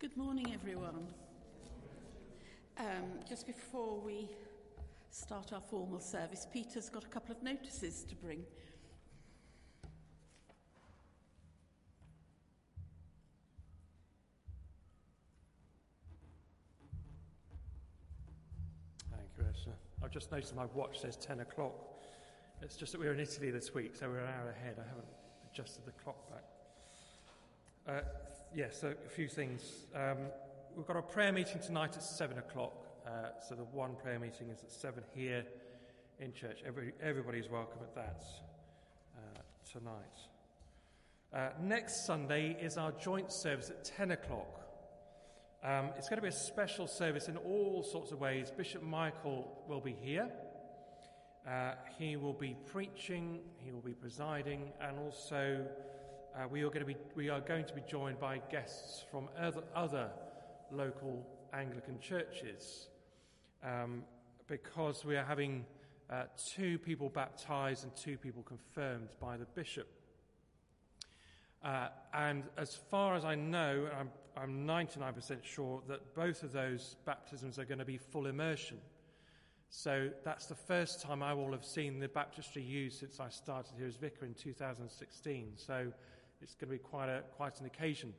Good morning, everyone. Um, just before we start our formal service, Peter's got a couple of notices to bring. Thank you, Esther. I've just noticed my watch says 10 o'clock. It's just that we're in Italy this week, so we're an hour ahead. I haven't adjusted the clock back. Uh, yes, so a few things. Um, we've got a prayer meeting tonight at 7 o'clock. Uh, so the one prayer meeting is at 7 here in church. Every, everybody is welcome at that uh, tonight. Uh, next Sunday is our joint service at 10 o'clock. Um, it's going to be a special service in all sorts of ways. Bishop Michael will be here. Uh, he will be preaching, he will be presiding, and also uh, we, are going to be, we are going to be joined by guests from other, other local Anglican churches um, because we are having uh, two people baptized and two people confirmed by the bishop. Uh, and as far as I know, I'm, I'm 99% sure that both of those baptisms are going to be full immersion. So that's the first time I will have seen the baptistry used since I started here as vicar in 2016. So it's going to be quite, a, quite an occasion.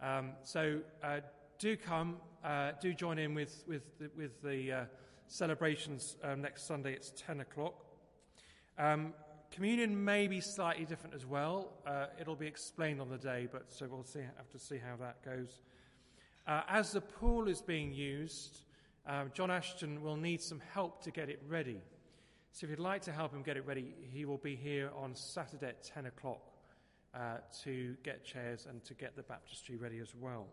Um, so uh, do come, uh, do join in with, with the, with the uh, celebrations um, next Sunday. It's 10 o'clock. Um, communion may be slightly different as well. Uh, it'll be explained on the day, but so we'll see, have to see how that goes. Uh, as the pool is being used, um, John Ashton will need some help to get it ready. So if you'd like to help him get it ready, he will be here on Saturday at 10 o'clock uh, to get chairs and to get the baptistry ready as well.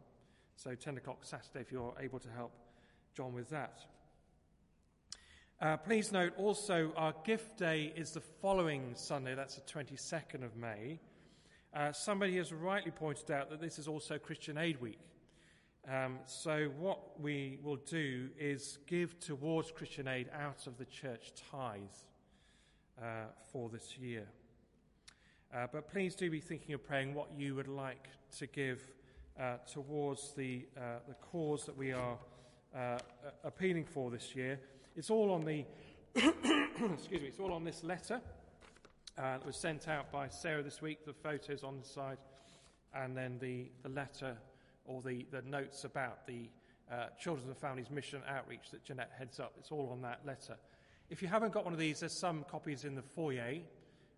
So 10 o'clock Saturday if you're able to help John with that. Uh, please note also our gift day is the following Sunday, that's the 22nd of May. Uh, somebody has rightly pointed out that this is also Christian Aid Week. Um, so, what we will do is give towards Christian aid out of the church tithe uh, for this year. Uh, but please do be thinking of praying what you would like to give uh, towards the, uh, the cause that we are uh, appealing for this year. It's all on the, excuse me, it's all on this letter uh, that was sent out by Sarah this week. The photos on the side, and then the, the letter or the, the notes about the uh, Children and Families Mission outreach that Jeanette heads up. It's all on that letter. If you haven't got one of these, there's some copies in the foyer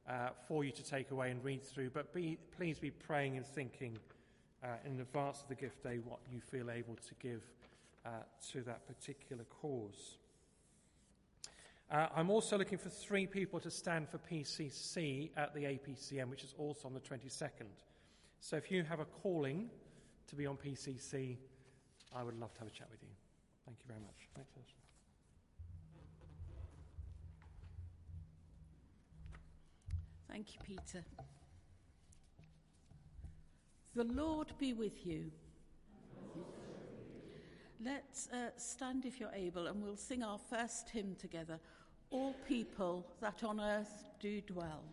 uh, for you to take away and read through. But be, please be praying and thinking uh, in advance of the gift day what you feel able to give uh, to that particular cause. Uh, I'm also looking for three people to stand for PCC at the APCM, which is also on the 22nd. So if you have a calling, to be on PCC, I would love to have a chat with you. Thank you very much. Thanks, Thank you, Peter. The Lord be with you. Let's uh, stand if you're able and we'll sing our first hymn together All people that on earth do dwell.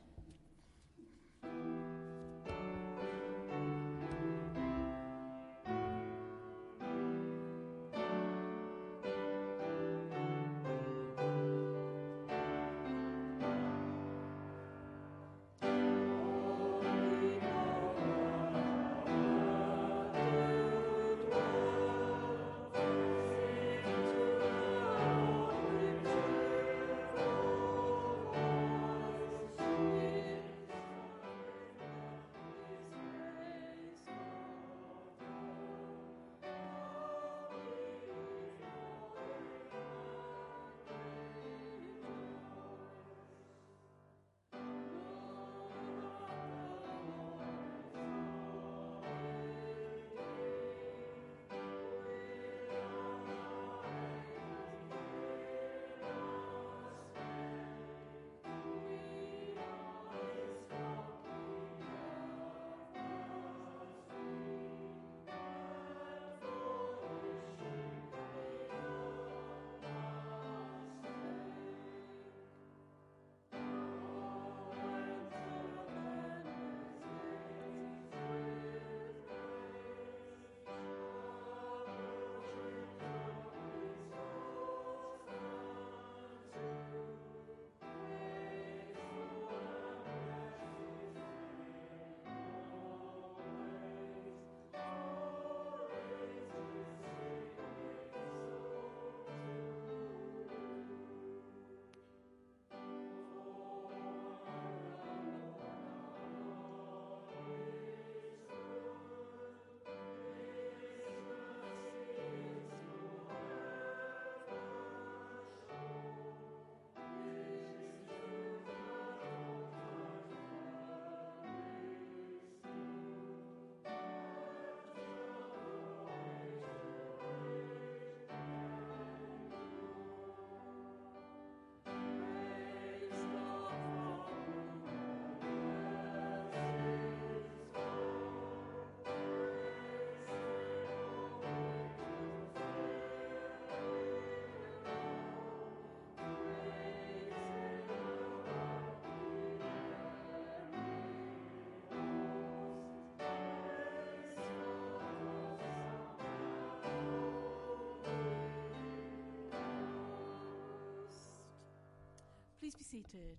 Please be seated.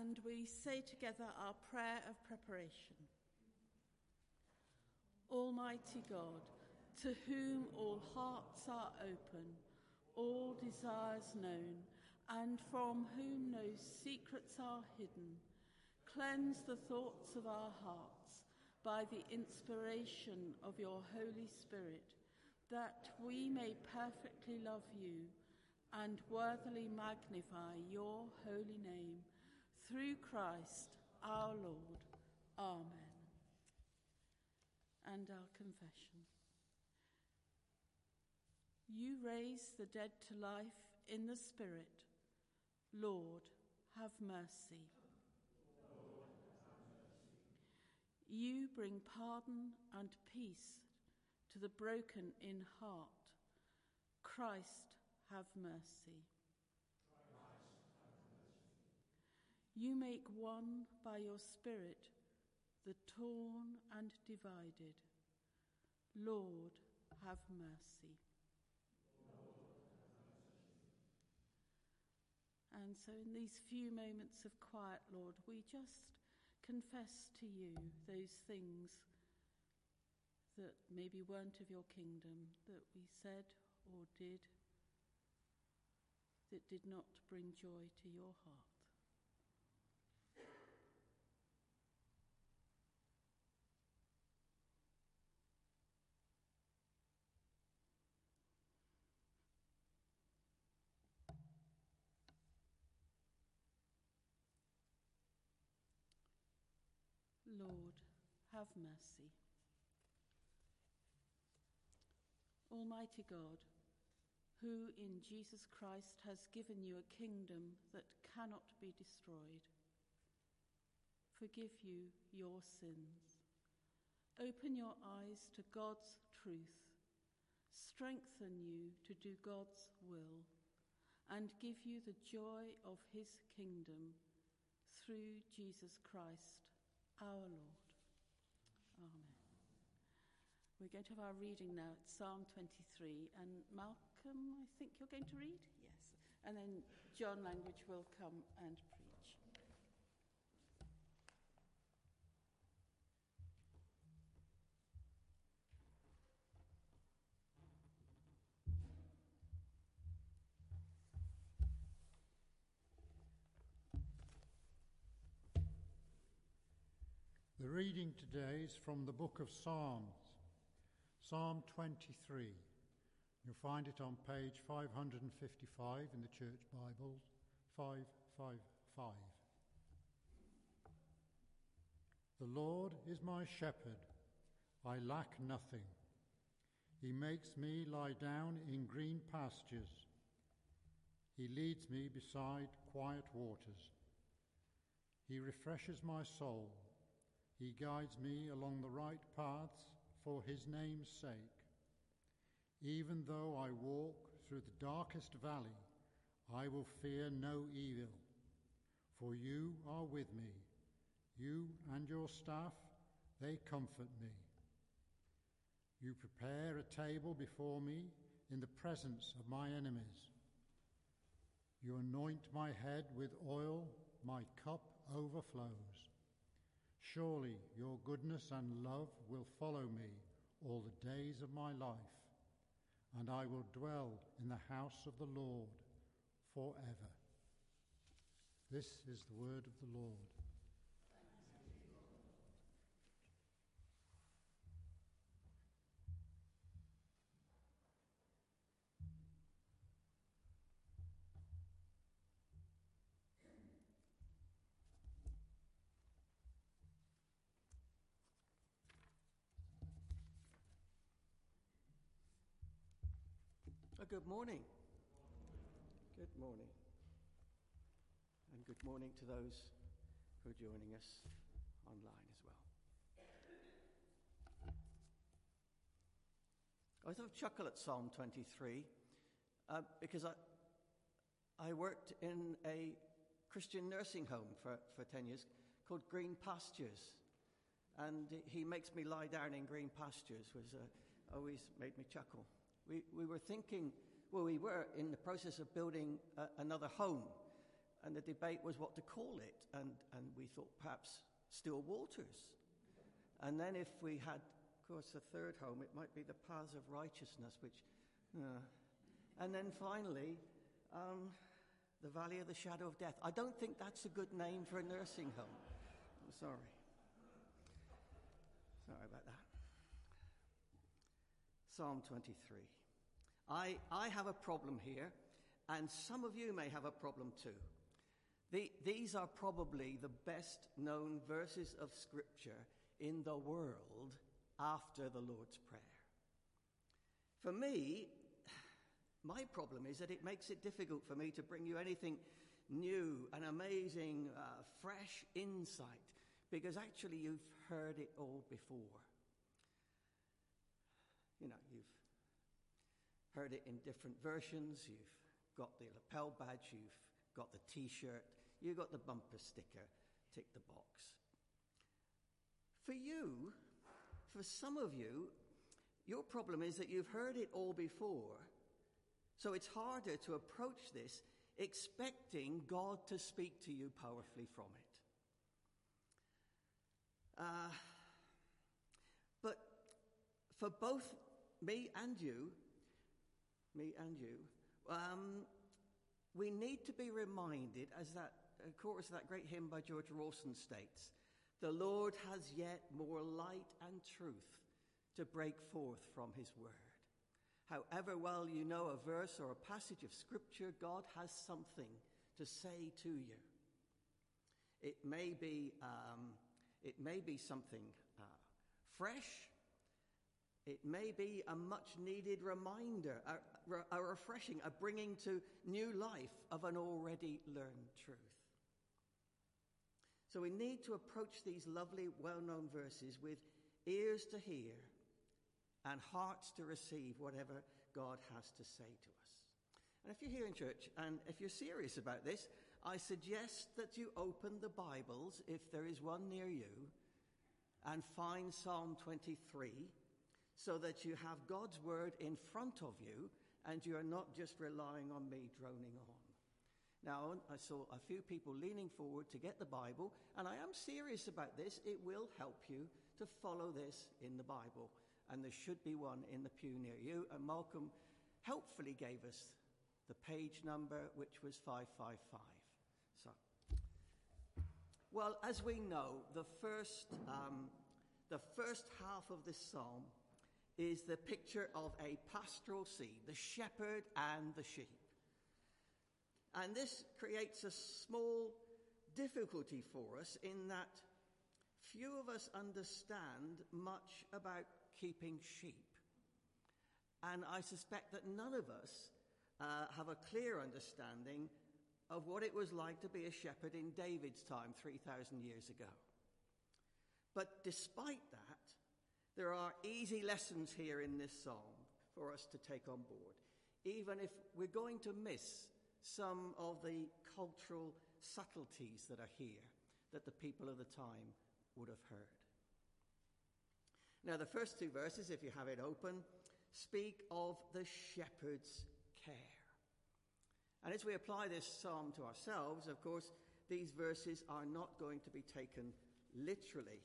And we say together our prayer of preparation. Almighty God, to whom all hearts are open, all desires known, and from whom no secrets are hidden, cleanse the thoughts of our hearts by the inspiration of your Holy Spirit, that we may perfectly love you and worthily magnify your holy name through Christ our Lord. Amen and our confession. You raise the dead to life in the Spirit. Lord, have mercy. You bring pardon and peace to the broken in heart. Christ, have mercy. You make one by your Spirit the torn and divided. Lord, have mercy. And so, in these few moments of quiet, Lord, we just confess to you those things that maybe weren't of your kingdom, that we said or did that did not bring joy to your heart. Lord, have mercy. Almighty God, who in Jesus Christ has given you a kingdom that cannot be destroyed, forgive you your sins. Open your eyes to God's truth, strengthen you to do God's will, and give you the joy of his kingdom through Jesus Christ our Lord. Amen. We're going to have our reading now. It's Psalm 23. And Malcolm, I think you're going to read? Yes. And then John Language will come and preach. The reading today is from the book of Psalms, Psalm 23. You'll find it on page 555 in the Church Bible, 555. The Lord is my shepherd, I lack nothing. He makes me lie down in green pastures. He leads me beside quiet waters. He refreshes my soul. He guides me along the right paths for his name's sake. Even though I walk through the darkest valley, I will fear no evil, for you are with me. You and your staff, they comfort me. You prepare a table before me in the presence of my enemies. You anoint my head with oil, my cup overflows. Surely your goodness and love will follow me all the days of my life, and I will dwell in the house of the Lord forever. This is the word of the Lord. Good morning. Good morning. And good morning to those who are joining us online as well. I sort of chuckle at Psalm 23 uh, because I, I worked in a Christian nursing home for, for 10 years called Green Pastures. And he makes me lie down in green pastures, was uh, always made me chuckle we, we were thinking well, we were in the process of building a, another home, and the debate was what to call it, and, and we thought perhaps Still Waters. And then if we had, of course, a third home, it might be the Paths of Righteousness, which, uh, and then finally, um, the Valley of the Shadow of Death. I don't think that's a good name for a nursing home. I'm sorry. Sorry about that. Psalm 23. I, I have a problem here, and some of you may have a problem too. The, these are probably the best known verses of Scripture in the world after the Lord's Prayer. For me, my problem is that it makes it difficult for me to bring you anything new and amazing, uh, fresh insight, because actually you've heard it all before. You know, you've heard it in different versions, you've got the lapel badge, you've got the t shirt, you've got the bumper sticker, tick the box. For you, for some of you, your problem is that you've heard it all before so it's harder to approach this expecting God to speak to you powerfully from it. Uh, but for both me and you, me and you, um, we need to be reminded, as that chorus of that great hymn by George Rawson states, the Lord has yet more light and truth to break forth from his word. However well you know a verse or a passage of Scripture, God has something to say to you. It may be, um, it may be something uh, fresh. It may be a much needed reminder, a, a refreshing, a bringing to new life of an already learned truth. So we need to approach these lovely, well known verses with ears to hear and hearts to receive whatever God has to say to us. And if you're here in church and if you're serious about this, I suggest that you open the Bibles, if there is one near you, and find Psalm 23 so that you have God's word in front of you and you are not just relying on me droning on. Now, I saw a few people leaning forward to get the Bible, and I am serious about this. It will help you to follow this in the Bible and there should be one in the pew near you. And Malcolm helpfully gave us the page number, which was 555. So, well, as we know, the first, um, the first half of this psalm is the picture of a pastoral scene, the shepherd and the sheep. And this creates a small difficulty for us in that few of us understand much about keeping sheep. And I suspect that none of us uh, have a clear understanding of what it was like to be a shepherd in David's time 3,000 years ago. But despite that, there are easy lessons here in this psalm for us to take on board, even if we're going to miss some of the cultural subtleties that are here that the people of the time would have heard. Now, the first two verses, if you have it open, speak of the shepherd's care. And as we apply this psalm to ourselves, of course, these verses are not going to be taken literally.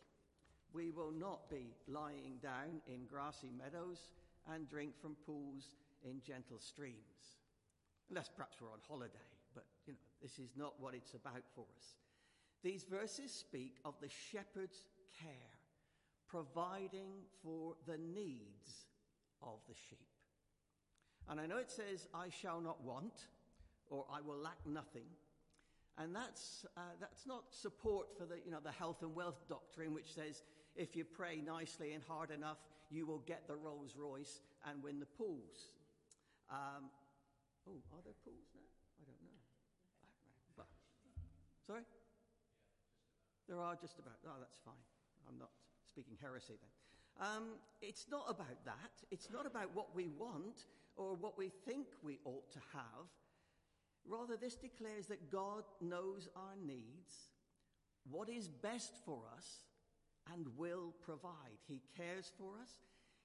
We will not be lying down in grassy meadows and drink from pools in gentle streams. Unless perhaps we're on holiday, but you know, this is not what it's about for us. These verses speak of the shepherd's care providing for the needs of the sheep. And I know it says, I shall not want, or I will lack nothing. And that's, uh, that's not support for the, you know, the health and wealth doctrine, which says if you pray nicely and hard enough, you will get the Rolls Royce and win the pools. Um, oh, are there pools now? I don't know. But, sorry? There are just about. Oh, that's fine. I'm not speaking heresy then. Um, it's not about that. It's not about what we want or what we think we ought to have. Rather, this declares that God knows our needs, what is best for us, and will provide. He cares for us.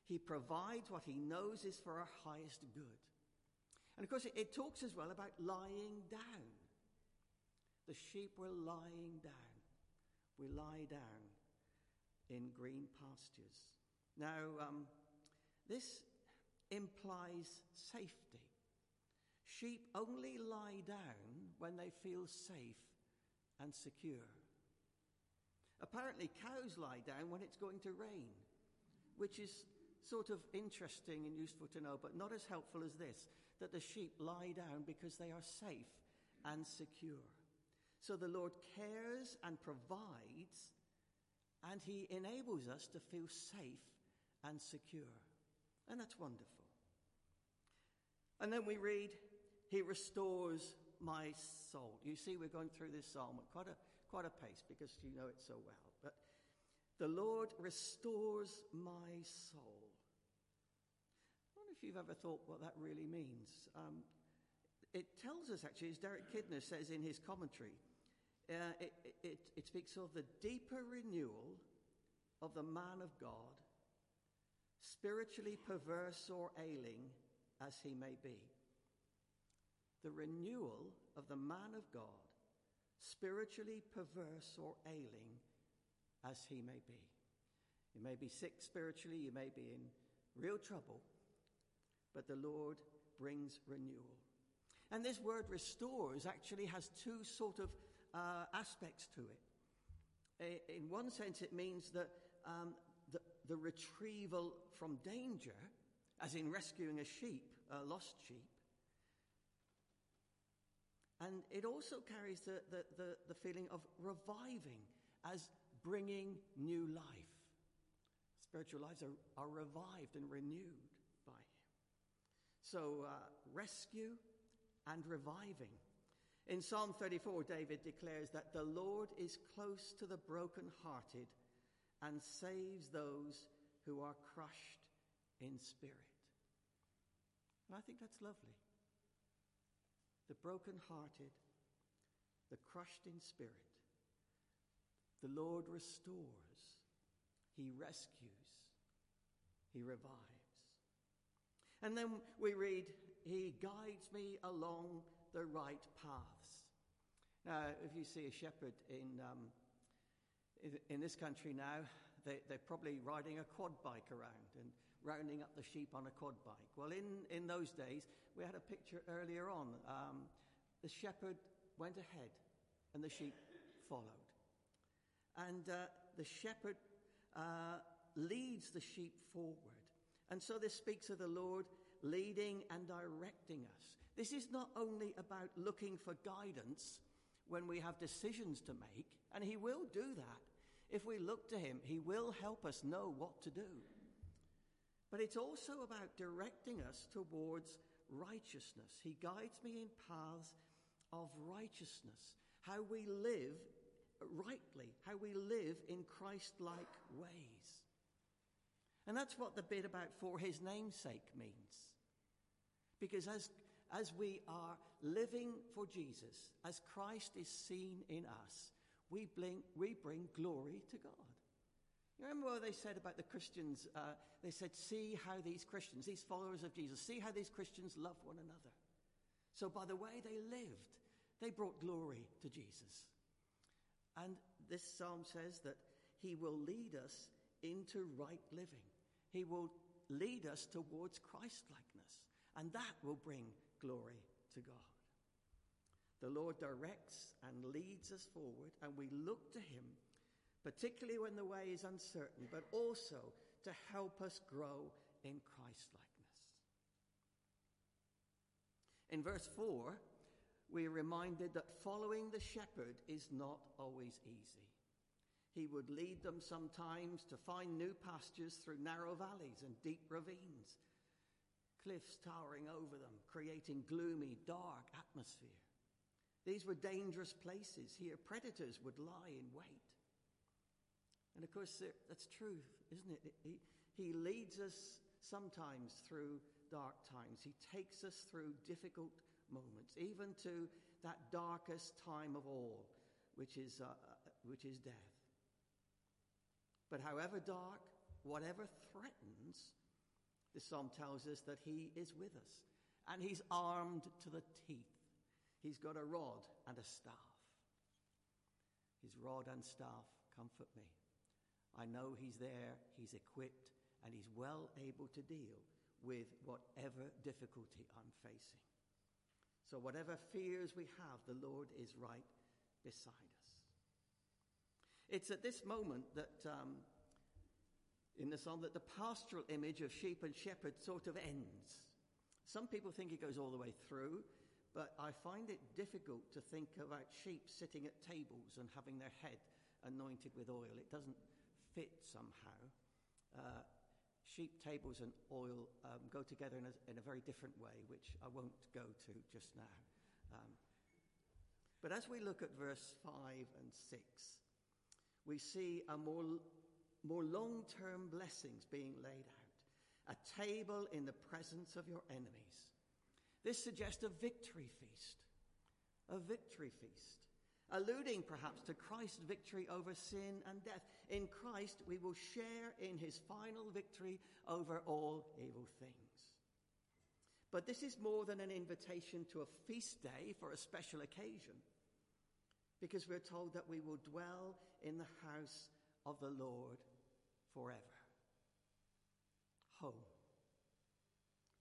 He provides what he knows is for our highest good. And of course, it, it talks as well about lying down. The sheep were lying down. We lie down in green pastures. Now, um, this implies safety. Sheep only lie down when they feel safe and secure. Apparently, cows lie down when it's going to rain, which is sort of interesting and useful to know, but not as helpful as this that the sheep lie down because they are safe and secure. So the Lord cares and provides, and He enables us to feel safe and secure. And that's wonderful. And then we read, He restores my soul. You see, we're going through this psalm quite a, quite a pace because you know it so well. But the Lord restores my soul I wonder if you've ever thought what that really means. Um, it tells us, actually, as Derek Kidner says in his commentary, uh, it, it, it speaks of the deeper renewal of the man of God, spiritually perverse or ailing as he may be. The renewal of the man of God, spiritually perverse or ailing as he may be. You may be sick spiritually, you may be in real trouble, but the Lord brings renewal. And this word restores actually has two sort of uh, aspects to it. In one sense, it means that um, the, the, retrieval from danger, as in rescuing a sheep, a lost sheep. And it also carries the, the, the, the feeling of reviving as bringing new life. Spiritual lives are, are revived and renewed. By Him. So, uh, rescue and reviving. In Psalm 34, David declares that the Lord is close to the brokenhearted and saves those who are crushed in spirit. And I think that's lovely. The brokenhearted, the crushed in spirit. The Lord restores, He rescues, He revives. And then we read, He guides me along the right paths. Now, if you see a shepherd in, um, in, this country now, they, they're probably riding a quad bike around and rounding up the sheep on a quad bike. Well, in, in those days, we had a picture earlier on. Um, the shepherd went ahead and the sheep followed. And uh, the shepherd uh, leads the sheep forward. And so this speaks of the Lord leading and directing us. This is not only about looking for guidance when we have decisions to make, and He will do that. If we look to Him, He will help us know what to do. But it's also about directing us towards righteousness. He guides me in paths of righteousness, how we live rightly, how we live in Christ like ways. And that's what the bit about for his name's sake means. Because as, as we are living for Jesus, as Christ is seen in us, we bring, we bring glory to God. You remember what they said about the Christians? Uh, they said, See how these Christians, these followers of Jesus, see how these Christians love one another. So, by the way they lived, they brought glory to Jesus. And this psalm says that he will lead us into right living. He will lead us towards Christlikeness, and that will bring glory to God. The Lord directs and leads us forward, and we look to Him, particularly when the way is uncertain, but also to help us grow in Christlikeness. In verse 4, we are reminded that following the shepherd is not always easy. He would lead them sometimes to find new pastures through narrow valleys and deep ravines, cliffs towering over them, creating gloomy, dark atmosphere. These were dangerous places. Here, predators would lie in wait. And of course, that's true, isn't it? He, he leads us sometimes through dark times. He takes us through difficult moments, even to that darkest time of all, which is, uh, uh which is death. But however dark, whatever threatens, the psalm tells us that he is with us and he's armed to the teeth. He's got a rod and a staff. His rod and staff comfort me. I know he's there, he's equipped, and he's well able to deal with whatever difficulty I'm facing. So, whatever fears we have, the Lord is right beside us. It's at this moment that, um, in the psalm, that the pastoral image of sheep and shepherd sort of ends. Some people think it goes all the way through, but I find it difficult to think about sheep sitting at tables and having their head anointed with oil. It doesn't fit somehow. Uh, sheep tables and oil um, go together in a, in a, very different way, which I won't go to just now. Um, but as we look at verse 5 and 6, we see a more, more long term blessings being laid out a table in the presence of your enemies. This suggests a victory feast, a victory feast, alluding perhaps to Christ's victory over sin and death. In Christ, we will share in his final victory over all evil things. But this is more than an invitation to a feast day for a special occasion, because we're told that we will dwell in the house of the Lord forever home.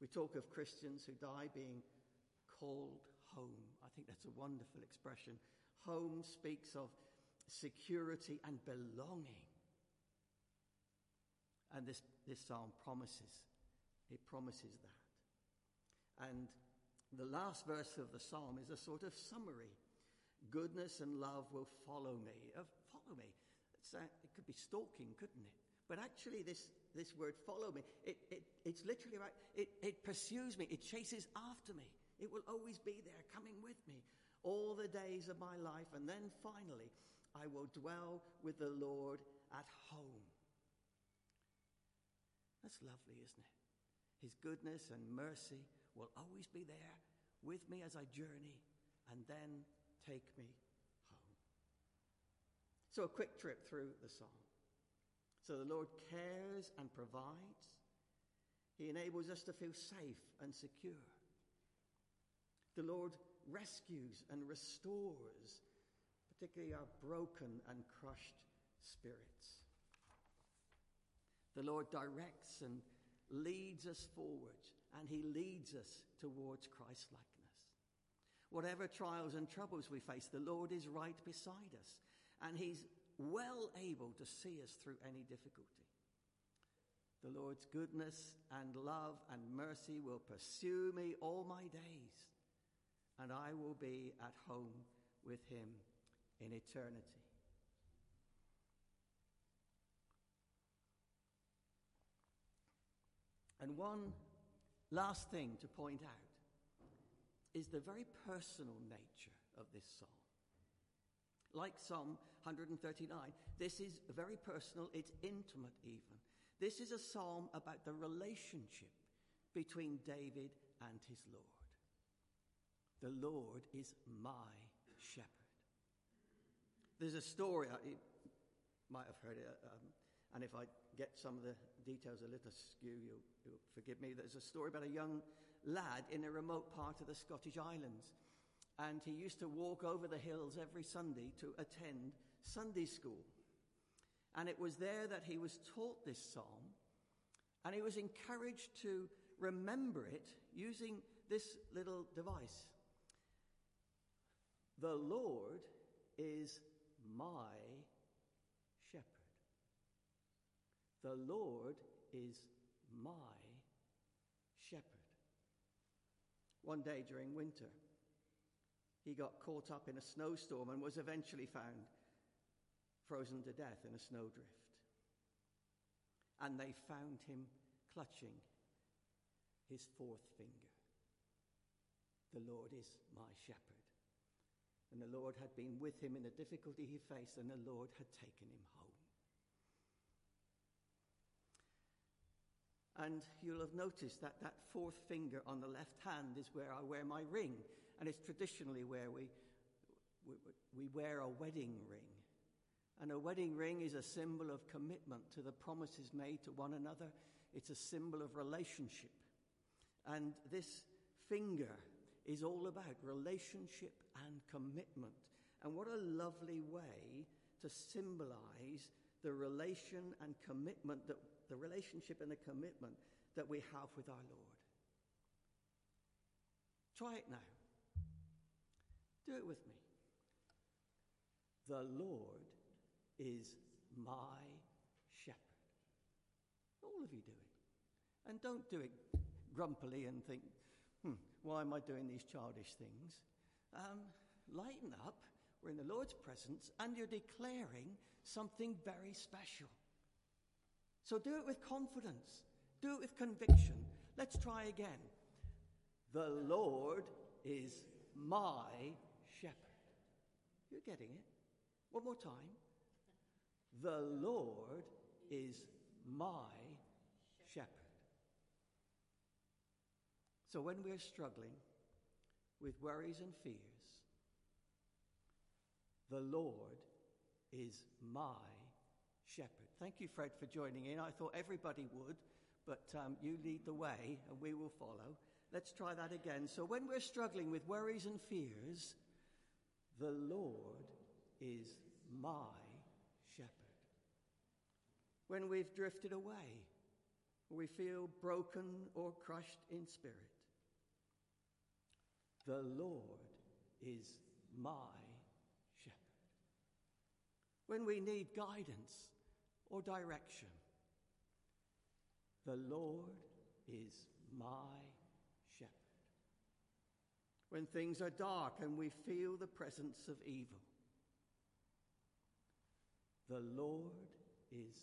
We talk of Christians who die being called home. I think that's a wonderful expression. Home speaks of security and belonging. And this, this psalm promises, it promises that. And the last verse of the psalm is a sort of summary. Goodness and love will follow me. Uh, follow me. Uh, it could be stalking, couldn't it? But actually, this, this word follow me, it, it, it's literally right. It, it pursues me, it chases after me. It will always be there, coming with me all the days of my life. And then finally, I will dwell with the Lord at home. That's lovely, isn't it? His goodness and mercy will always be there with me as I journey and then take me home. So, a quick trip through the psalm. So the Lord cares and provides. He enables us to feel safe and secure. The Lord rescues and restores, particularly our broken and crushed spirits. The Lord directs and leads us forward, and He leads us towards Christ likeness. Whatever trials and troubles we face, the Lord is right beside us, and He's well able to see us through any difficulty. The Lord's goodness and love and mercy will pursue me all my days, and I will be at home with him in eternity. And one last thing to point out is the very personal nature of this psalm. Like Psalm 139, this is very personal, it's intimate even. This is a psalm about the relationship between David and his Lord. The Lord is my shepherd. There's a story, you might have heard it, um, and if I get some of the details a little skew, you'll, you'll forgive me. There's a story about a young lad in a remote part of the Scottish Islands and he used to walk over the hills every Sunday to attend Sunday school. And it was there that he was taught this psalm, and he was encouraged to remember it using this little device The Lord is my shepherd. The Lord is my shepherd. One day during winter, he got caught up in a snowstorm and was eventually found frozen to death in a snowdrift. And they found him clutching his fourth finger. The Lord is my shepherd. And the Lord had been with him in the difficulty he faced, and the Lord had taken him home. And you'll have noticed that that fourth finger on the left hand is where I wear my ring and it's traditionally where we, we, we wear a wedding ring. And a wedding ring is a symbol of commitment to the promises made to one another. It's a symbol of relationship. And this finger is all about relationship and commitment. And what a lovely way to symbolize the relation and commitment that the relationship and the commitment that we have with our Lord. Try it now. Do it with me. The Lord is my shepherd. All of you do it. And don't do it grumpily and think, hmm, why am I doing these childish things? Um, lighten up. We're in the Lord's presence and you're declaring something very special. So do it with confidence, do it with conviction. Let's try again. The Lord is my shepherd. You're getting it. One more time. The Lord is my shepherd. So when we're struggling with worries and fears, the Lord is my shepherd. Thank you, Fred, for joining in. I thought everybody would, but um, you lead the way and we will follow. Let's try that again. So when we're struggling with worries and fears, the Lord is my shepherd. When we've drifted away, we feel broken or crushed in spirit, the Lord is my shepherd. When we need guidance or direction, the Lord is my shepherd. When things are dark and we feel the presence of evil, the Lord is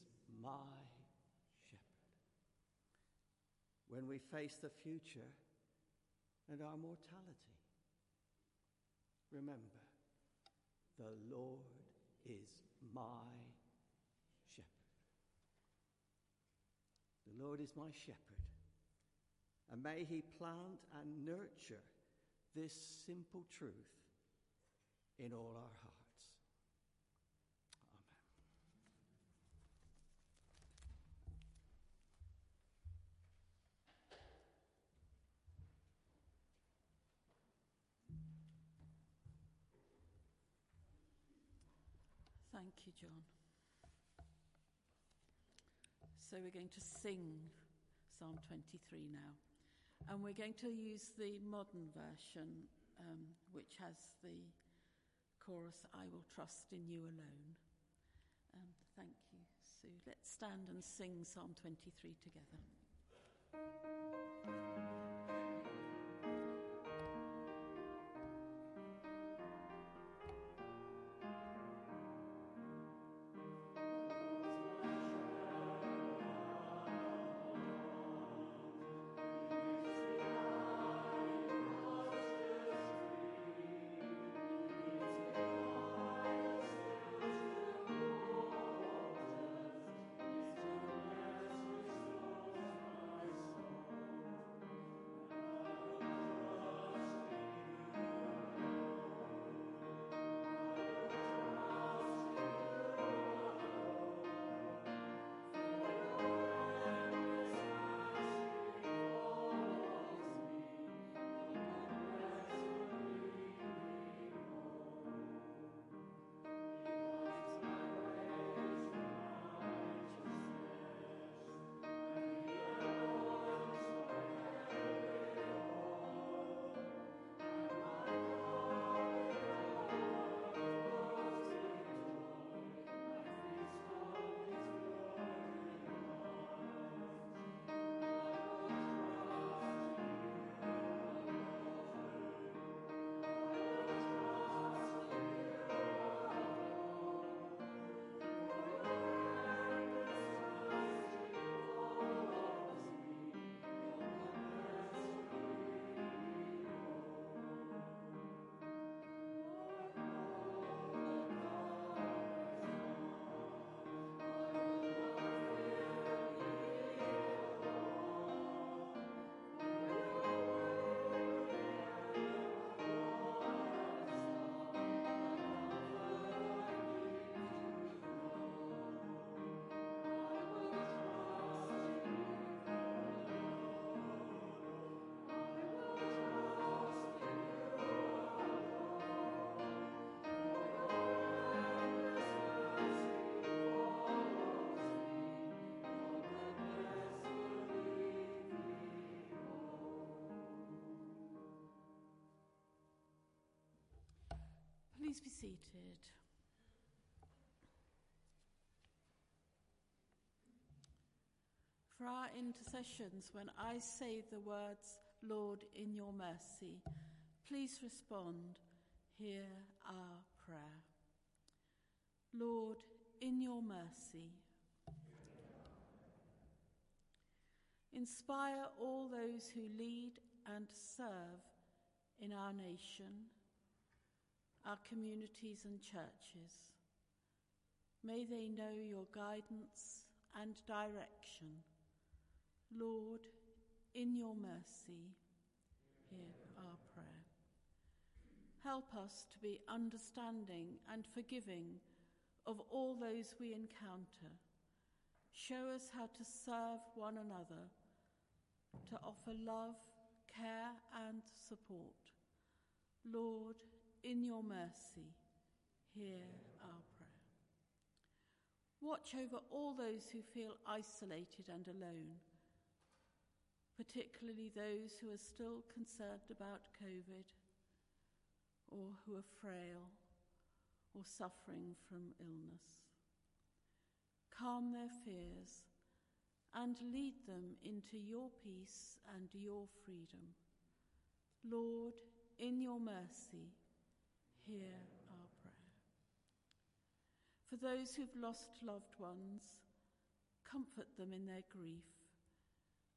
my shepherd. When we face the future and our mortality, remember, the Lord is my shepherd. The Lord is my shepherd. And may he plant and nurture this simple truth in all our hearts. Thank you, John. So we're going to sing Psalm 23 now. And we're going to use the modern version, um, which has the chorus, I will trust in you alone. Um, thank you, Sue. Let's stand and sing Psalm 23 together. Please be seated. For our intercessions, when I say the words, Lord, in your mercy, please respond, Hear our prayer. Lord, in your mercy, inspire all those who lead and serve in our nation, our communities and churches. May they know your guidance and direction. Lord, in your mercy, hear our prayer. Help us to be understanding and forgiving of all those we encounter. Show us how to serve one another, to offer love, care, and support. Lord, in your mercy, hear our prayer. Watch over all those who feel isolated and alone, particularly those who are still concerned about COVID or who are frail or suffering from illness. Calm their fears and lead them into your peace and your freedom. Lord, in your mercy, hear our prayer. For those who've lost loved ones, comfort them in their grief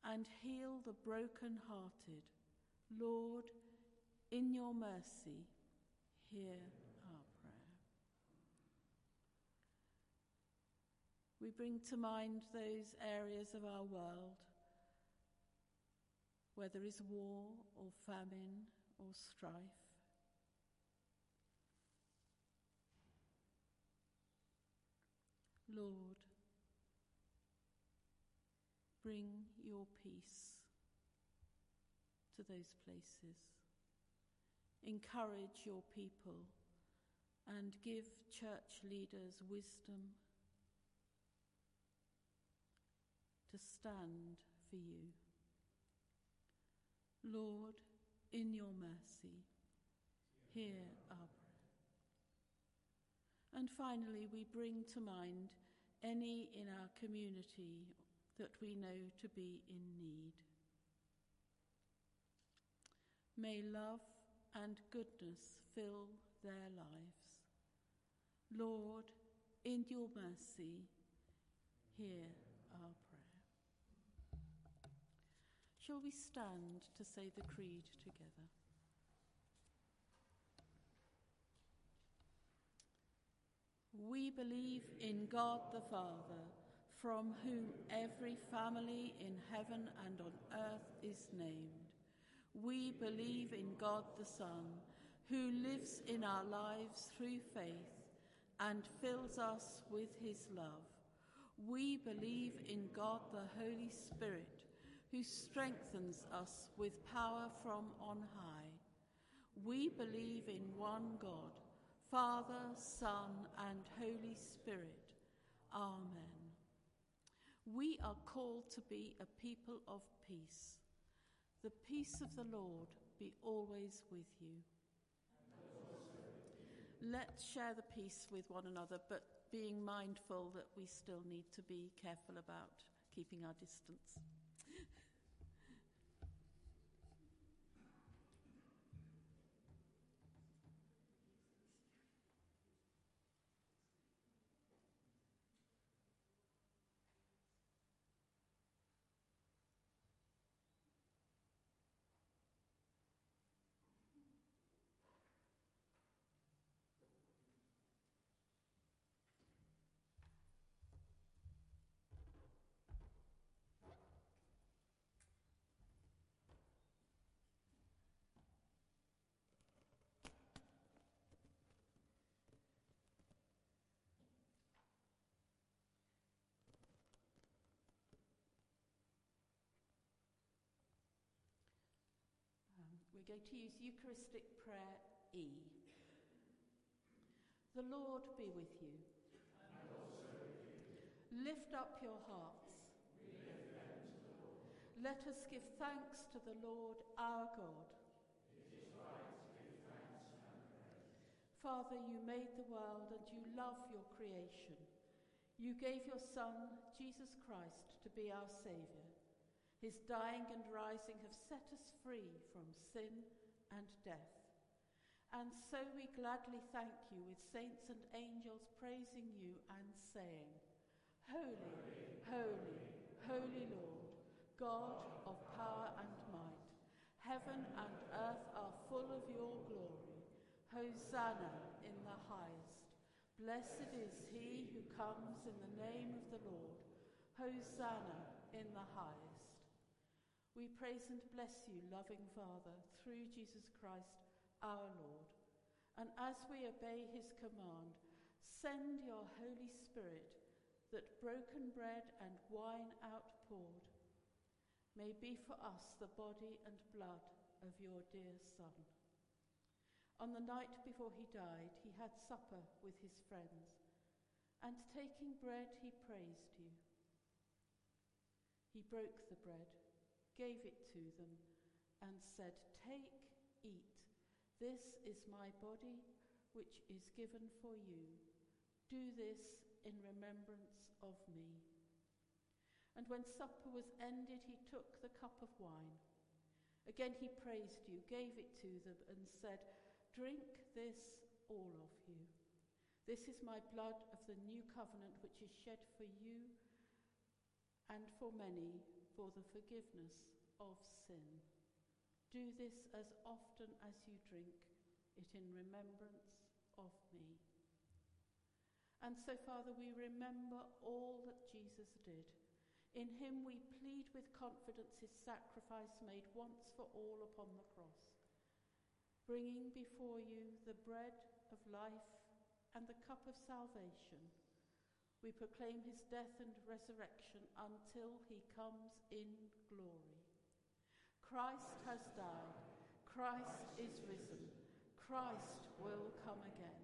and heal the broken-hearted. Lord, in your mercy, hear our prayer. We bring to mind those areas of our world where there is war or famine or strife. Lord, bring your peace to those places. Encourage your people and give church leaders wisdom to stand for you. Lord, in your mercy, hear our prayer. And finally, we bring to mind any in our community that we know to be in need. May love and goodness fill their lives. Lord, in your mercy, hear our prayer. Shall we stand to say the creed together? We believe in God the Father, from whom every family in heaven and on earth is named. We believe in God the Son, who lives in our lives through faith and fills us with his love. We believe in God the Holy Spirit, who strengthens us with power from on high. We believe in one God, Father, Son, and Holy Spirit. Amen. We are called to be a people of peace. The peace of the Lord be always with you. Let's share the peace with one another, but being mindful that we still need to be careful about keeping our distance. We're going to use Eucharistic Prayer E. The Lord be with you. With you. Lift up your hearts. Let us give thanks to the Lord our God. Father, you made the world and you love your creation. You gave your Son, Jesus Christ, to be our Saviour. His dying and rising have set us free from sin and death. And so we gladly thank you with saints and angels praising you and saying, Holy, holy, holy Lord, God of power and might, heaven and earth are full of your glory. Hosanna in the highest. Blessed is he who comes in the name of the Lord. Hosanna in the highest. We praise and bless you, loving Father, through Jesus Christ our Lord. And as we obey his command, send your Holy Spirit that broken bread and wine outpoured may be for us the body and blood of your dear Son. On the night before he died, he had supper with his friends, and taking bread, he praised you. He broke the bread gave it to them, and said, Take, eat. This is my body, which is given for you. Do this in remembrance of me. And when supper was ended, he took the cup of wine. Again he praised you, gave it to them, and said, Drink this, all of you. This is my blood of the new covenant, which is shed for you and for many for the forgiveness of sin. Do this as often as you drink it in remembrance of me. And so, Father, we remember all that Jesus did. In him we plead with confidence his sacrifice made once for all upon the cross, bringing before you the bread of life and the cup of salvation we proclaim his death and resurrection until he comes in glory. Christ has died. Christ is risen. Christ will come again.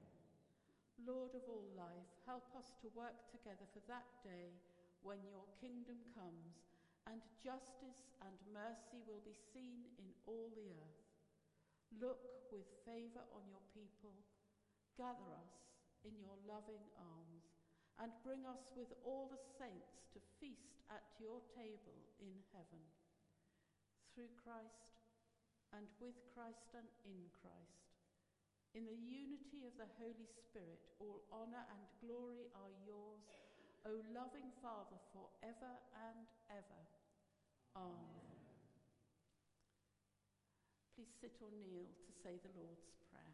Lord of all life, help us to work together for that day when your kingdom comes and justice and mercy will be seen in all the earth. Look with favour on your people. Gather us in your loving arms and bring us with all the saints to feast at your table in heaven. Through Christ, and with Christ, and in Christ. In the unity of the Holy Spirit, all honour and glory are yours, O loving Father, for ever and ever. Amen. Please sit or kneel to say the Lord's Prayer.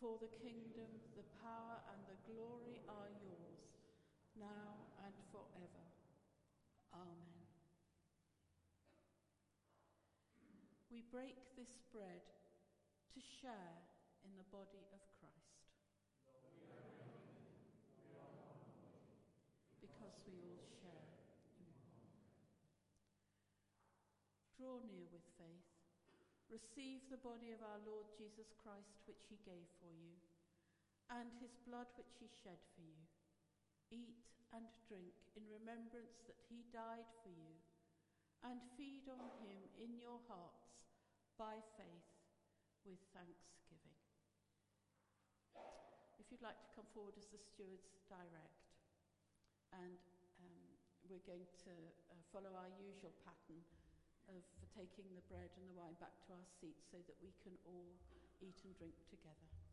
For the kingdom, the power, and the glory are yours, now and forever. Amen. We break this bread to share in the body of Christ. Because we all share in one. Draw near with faith. Receive the body of our Lord Jesus Christ, which he gave for you, and his blood, which he shed for you. Eat and drink in remembrance that he died for you, and feed on him in your hearts by faith with thanksgiving. If you'd like to come forward as the stewards direct, and um, we're going to uh, follow our usual pattern of taking the bread and the wine back to our seats so that we can all eat and drink together.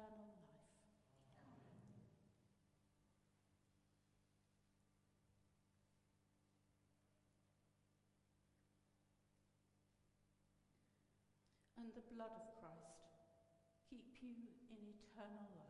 Eternal life. And the blood of Christ keep you in eternal life.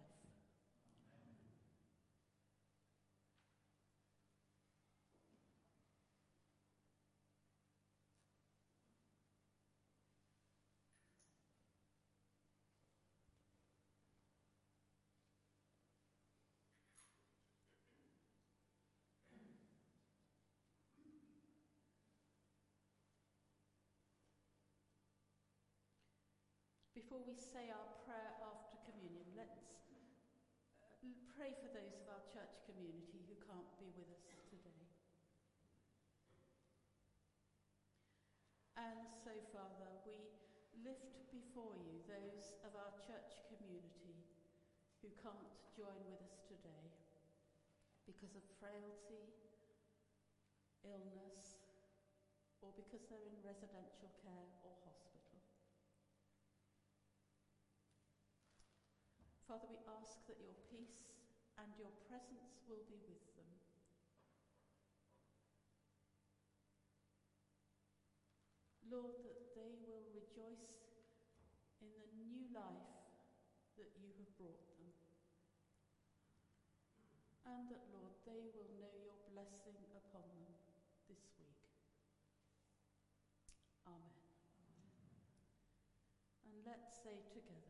Before we say our prayer after communion, let's uh, pray for those of our church community who can't be with us today. And so, Father, we lift before you those of our church community who can't join with us today because of frailty, illness, or because they're in residential care or hospital. Father, we ask that your peace and your presence will be with them. Lord, that they will rejoice in the new life that you have brought them. And that, Lord, they will know your blessing upon them this week. Amen. And let's say together,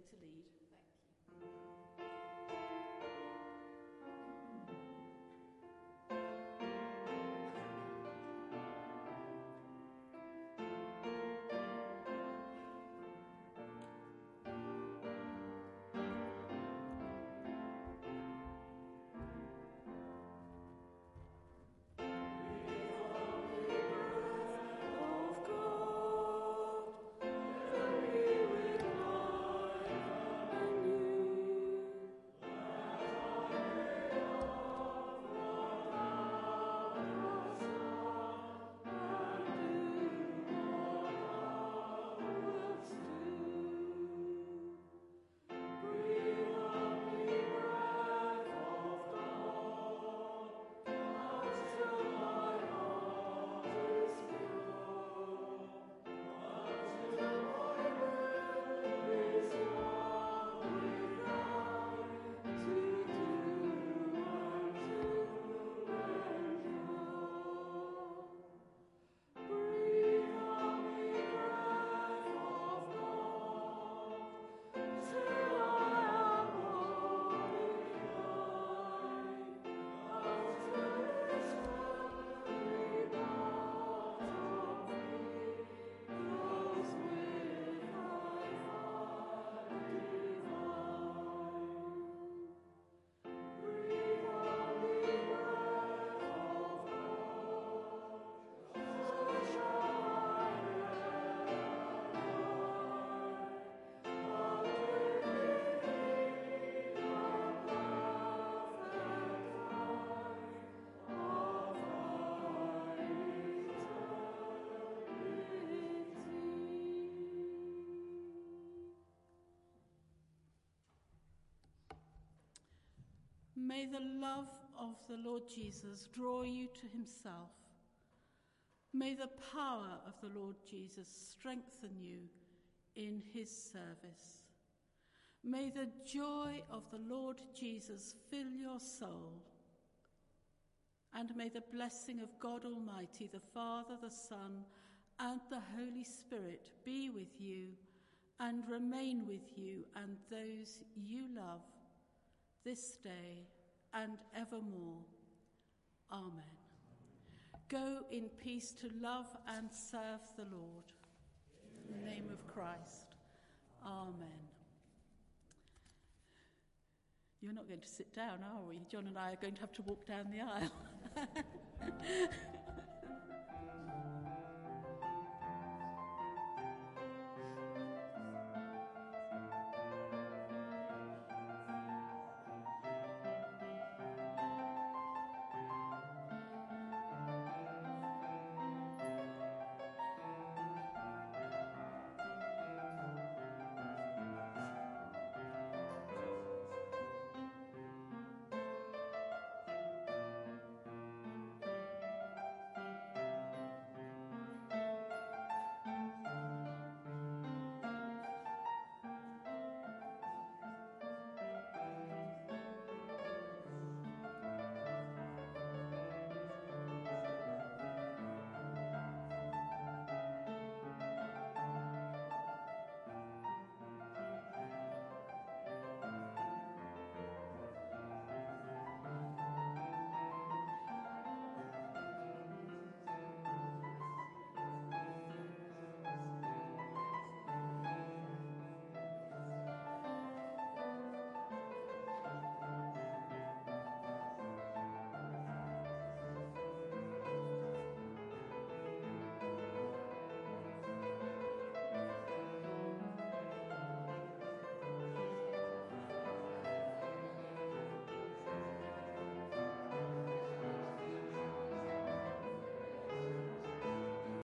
to lead. Thank you. May the love of the Lord Jesus draw you to himself. May the power of the Lord Jesus strengthen you in his service. May the joy of the Lord Jesus fill your soul. And may the blessing of God Almighty, the Father, the Son, and the Holy Spirit be with you and remain with you and those you love this day and evermore. Amen. Go in peace to love and serve the Lord. In the name of Christ. Amen. You're not going to sit down, are we? John and I are going to have to walk down the aisle.